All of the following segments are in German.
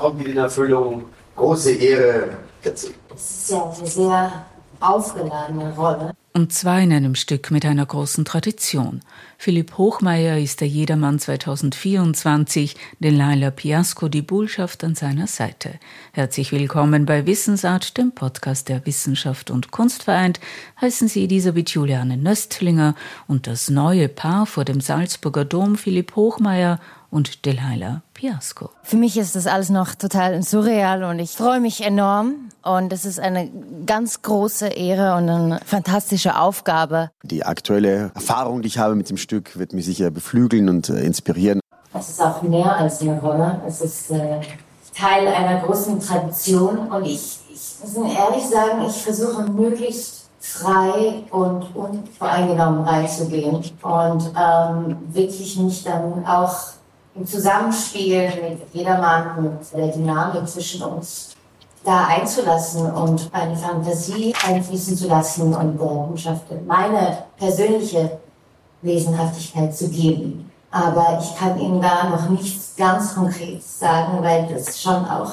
kommt in Erfüllung. Große Ehre. Das ist ja eine sehr aufgeladene Rolle. Und zwar in einem Stück mit einer großen Tradition. Philipp Hochmeier ist der Jedermann 2024, Delilah Piasco die Bullschaft an seiner Seite. Herzlich willkommen bei Wissensart, dem Podcast der Wissenschaft und Kunst vereint, heißen Sie Elisabeth Juliane Nöstlinger und das neue Paar vor dem Salzburger Dom Philipp Hochmeier und Delilah Piasco. Für mich ist das alles noch total surreal und ich freue mich enorm. Und es ist eine ganz große Ehre und eine fantastische Aufgabe. Die aktuelle Erfahrung, die ich habe mit dem Stück, wird mich sicher beflügeln und äh, inspirieren. Es ist auch mehr als eine Rolle. Es ist äh, Teil einer großen Tradition. Und ich, ich muss ehrlich sagen, ich versuche möglichst frei und unvoreingenommen reinzugehen und ähm, wirklich mich dann auch im Zusammenspiel mit jedermann, mit der Dynamik zwischen uns da einzulassen und eine Fantasie einfließen zu lassen und der Botschaft meine persönliche Wesenhaftigkeit zu geben. Aber ich kann Ihnen da noch nichts ganz Konkretes sagen, weil das schon auch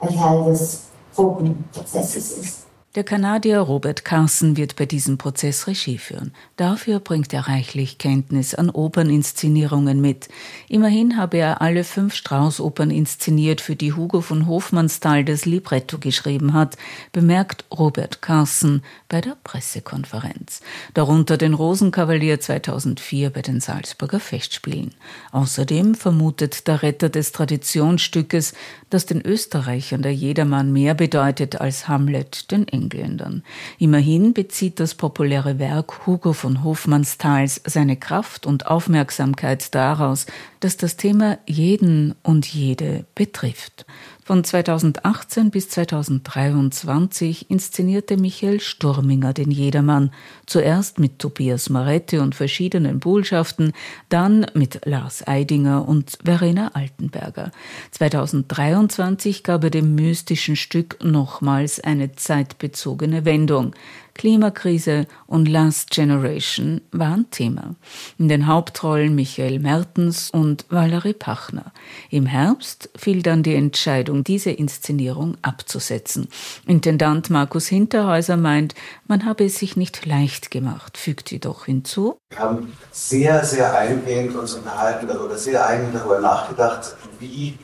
ein Teil des Probenprozesses ist. Der Kanadier Robert Carson wird bei diesem Prozess Regie führen. Dafür bringt er reichlich Kenntnis an Operninszenierungen mit. Immerhin habe er alle fünf Strauß-Opern inszeniert, für die Hugo von Hofmannsthal das Libretto geschrieben hat, bemerkt Robert Carson bei der Pressekonferenz. Darunter den Rosenkavalier 2004 bei den Salzburger Festspielen. Außerdem vermutet der Retter des Traditionsstückes, dass den Österreichern der Jedermann mehr bedeutet als Hamlet den Engländern. Engländern. Immerhin bezieht das populäre Werk Hugo von Hofmannsthals seine Kraft und Aufmerksamkeit daraus, dass das Thema jeden und jede betrifft. Von 2018 bis 2023 inszenierte Michael Sturminger den Jedermann, zuerst mit Tobias Maretti und verschiedenen Bullschaften, dann mit Lars Eidinger und Verena Altenberger. 2023 gab er dem mystischen Stück nochmals eine zeitbezogene Wendung. Klimakrise und Last Generation waren Thema. In den Hauptrollen Michael Mertens und Valerie Pachner. Im Herbst fiel dann die Entscheidung, diese Inszenierung abzusetzen. Intendant Markus Hinterhäuser meint, man habe es sich nicht leicht gemacht, fügt jedoch hinzu. Wir haben sehr, sehr eingehend uns unterhalten oder sehr eingehend darüber nachgedacht, wie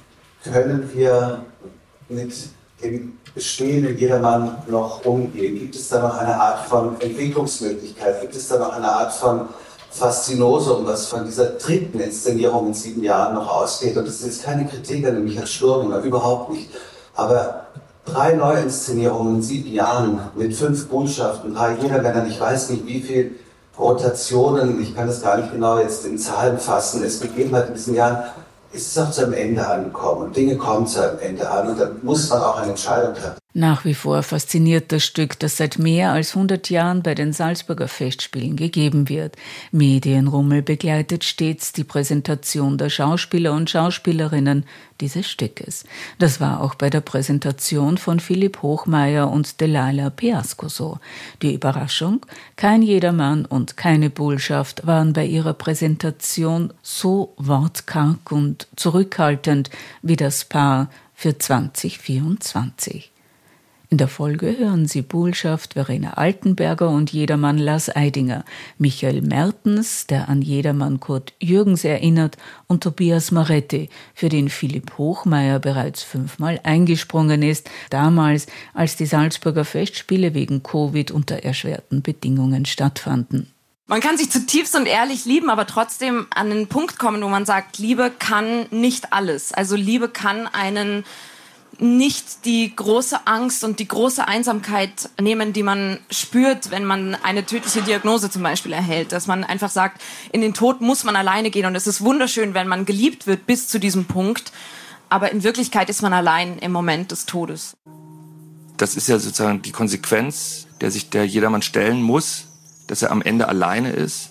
können wir mit dem Bestehen in Jedermann noch umgehen? Gibt es da noch eine Art von Entwicklungsmöglichkeit? Gibt es da noch eine Art von Faszinosum, was von dieser dritten Inszenierung in sieben Jahren noch ausgeht? Und das ist jetzt keine Kritik an Michael Sturminger, überhaupt nicht. Aber drei Neuinszenierungen in sieben Jahren mit fünf Botschaften, drei Jedermännern, ich weiß nicht wie viel Rotationen, ich kann das gar nicht genau jetzt in Zahlen fassen, es gegeben hat in diesen Jahren, ist es auch zu einem Ende angekommen und Dinge kommen zu einem Ende an und dann muss man auch eine Entscheidung treffen. Nach wie vor fasziniert das Stück, das seit mehr als 100 Jahren bei den Salzburger Festspielen gegeben wird. Medienrummel begleitet stets die Präsentation der Schauspieler und Schauspielerinnen dieses Stückes. Das war auch bei der Präsentation von Philipp Hochmeier und Delilah Piasco so. Die Überraschung, kein Jedermann und keine Bullschaft waren bei ihrer Präsentation so wortkarg und zurückhaltend wie das Paar für 2024. In der Folge hören Sie Bullschaft Verena Altenberger und Jedermann Lars Eidinger, Michael Mertens, der an Jedermann Kurt Jürgens erinnert, und Tobias Maretti, für den Philipp Hochmeier bereits fünfmal eingesprungen ist, damals, als die Salzburger Festspiele wegen Covid unter erschwerten Bedingungen stattfanden. Man kann sich zutiefst und ehrlich lieben, aber trotzdem an den Punkt kommen, wo man sagt, Liebe kann nicht alles. Also Liebe kann einen nicht die große Angst und die große Einsamkeit nehmen, die man spürt, wenn man eine tödliche Diagnose zum Beispiel erhält. Dass man einfach sagt, in den Tod muss man alleine gehen und es ist wunderschön, wenn man geliebt wird bis zu diesem Punkt. Aber in Wirklichkeit ist man allein im Moment des Todes. Das ist ja sozusagen die Konsequenz, der sich der jedermann stellen muss, dass er am Ende alleine ist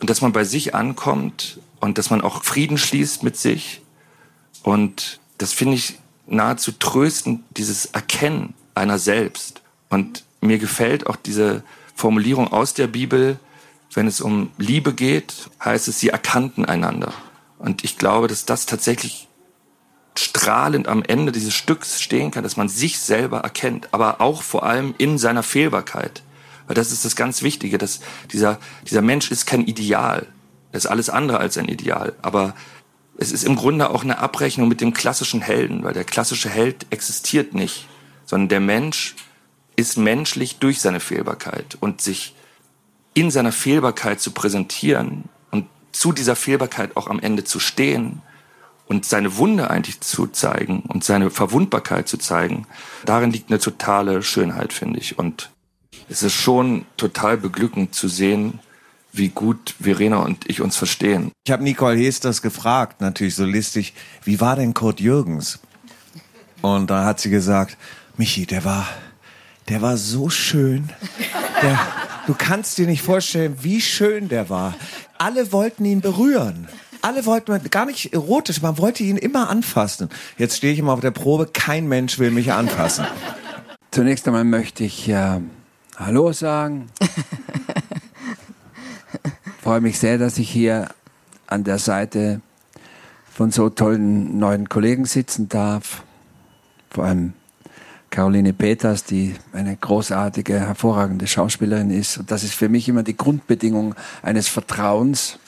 und dass man bei sich ankommt und dass man auch Frieden schließt mit sich. Und das finde ich nahezu tröstend, dieses Erkennen einer selbst. Und mir gefällt auch diese Formulierung aus der Bibel, wenn es um Liebe geht, heißt es, sie erkannten einander. Und ich glaube, dass das tatsächlich strahlend am Ende dieses Stücks stehen kann, dass man sich selber erkennt, aber auch vor allem in seiner Fehlbarkeit. Weil das ist das ganz Wichtige, dass dieser, dieser Mensch ist kein Ideal. Er ist alles andere als ein Ideal. Aber es ist im Grunde auch eine Abrechnung mit dem klassischen Helden, weil der klassische Held existiert nicht, sondern der Mensch ist menschlich durch seine Fehlbarkeit und sich in seiner Fehlbarkeit zu präsentieren und zu dieser Fehlbarkeit auch am Ende zu stehen und seine Wunde eigentlich zu zeigen und seine Verwundbarkeit zu zeigen, darin liegt eine totale Schönheit, finde ich. Und es ist schon total beglückend zu sehen, wie gut Verena und ich uns verstehen. Ich habe Nicole Hesters gefragt, natürlich so listig, wie war denn Kurt Jürgens? Und da hat sie gesagt, Michi, der war, der war so schön. Der, du kannst dir nicht vorstellen, wie schön der war. Alle wollten ihn berühren. Alle wollten, gar nicht erotisch, man wollte ihn immer anfassen. Jetzt stehe ich immer auf der Probe, kein Mensch will mich anfassen. Zunächst einmal möchte ich äh, Hallo sagen. Freue mich sehr, dass ich hier an der Seite von so tollen neuen Kollegen sitzen darf. Vor allem Caroline Peters, die eine großartige, hervorragende Schauspielerin ist. Und das ist für mich immer die Grundbedingung eines Vertrauens.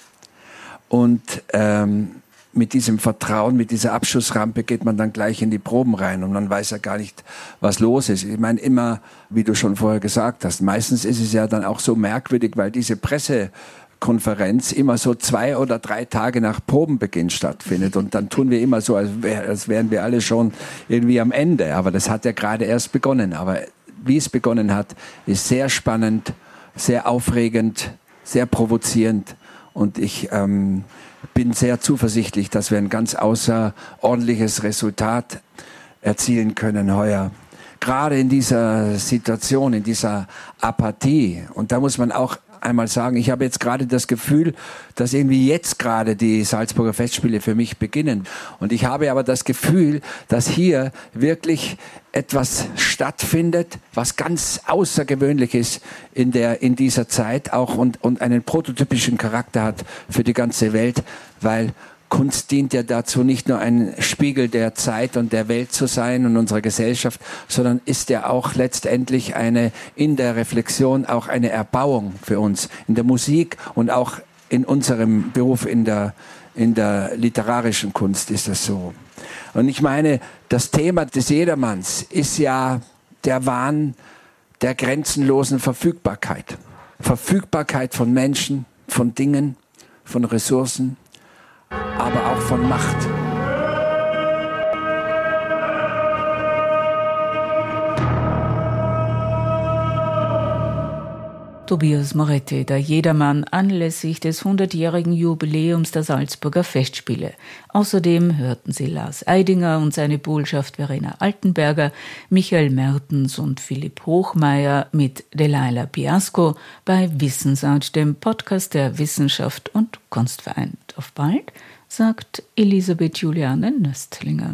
Und ähm, mit diesem Vertrauen, mit dieser Abschussrampe geht man dann gleich in die Proben rein und man weiß ja gar nicht, was los ist. Ich meine immer, wie du schon vorher gesagt hast, meistens ist es ja dann auch so merkwürdig, weil diese Presse Konferenz immer so zwei oder drei Tage nach Probenbeginn stattfindet. Und dann tun wir immer so, als, wär, als wären wir alle schon irgendwie am Ende. Aber das hat ja gerade erst begonnen. Aber wie es begonnen hat, ist sehr spannend, sehr aufregend, sehr provozierend. Und ich ähm, bin sehr zuversichtlich, dass wir ein ganz außerordentliches Resultat erzielen können heuer gerade in dieser Situation, in dieser Apathie. Und da muss man auch einmal sagen, ich habe jetzt gerade das Gefühl, dass irgendwie jetzt gerade die Salzburger Festspiele für mich beginnen. Und ich habe aber das Gefühl, dass hier wirklich etwas stattfindet, was ganz außergewöhnlich ist in der, in dieser Zeit auch und, und einen prototypischen Charakter hat für die ganze Welt, weil Kunst dient ja dazu, nicht nur ein Spiegel der Zeit und der Welt zu sein und unserer Gesellschaft, sondern ist ja auch letztendlich eine, in der Reflexion auch eine Erbauung für uns. In der Musik und auch in unserem Beruf in der, in der literarischen Kunst ist das so. Und ich meine, das Thema des Jedermanns ist ja der Wahn der grenzenlosen Verfügbarkeit. Verfügbarkeit von Menschen, von Dingen, von Ressourcen, aber auch von Macht. Tobias Moretti, der Jedermann, anlässlich des 100-jährigen Jubiläums der Salzburger Festspiele. Außerdem hörten Sie Lars Eidinger und seine Botschaft Verena Altenberger, Michael Mertens und Philipp Hochmeier mit Delilah Piasco bei Wissensart, dem Podcast der Wissenschaft und Kunst vereint. Auf bald! Sagt Elisabeth Juliane Nöstlinger.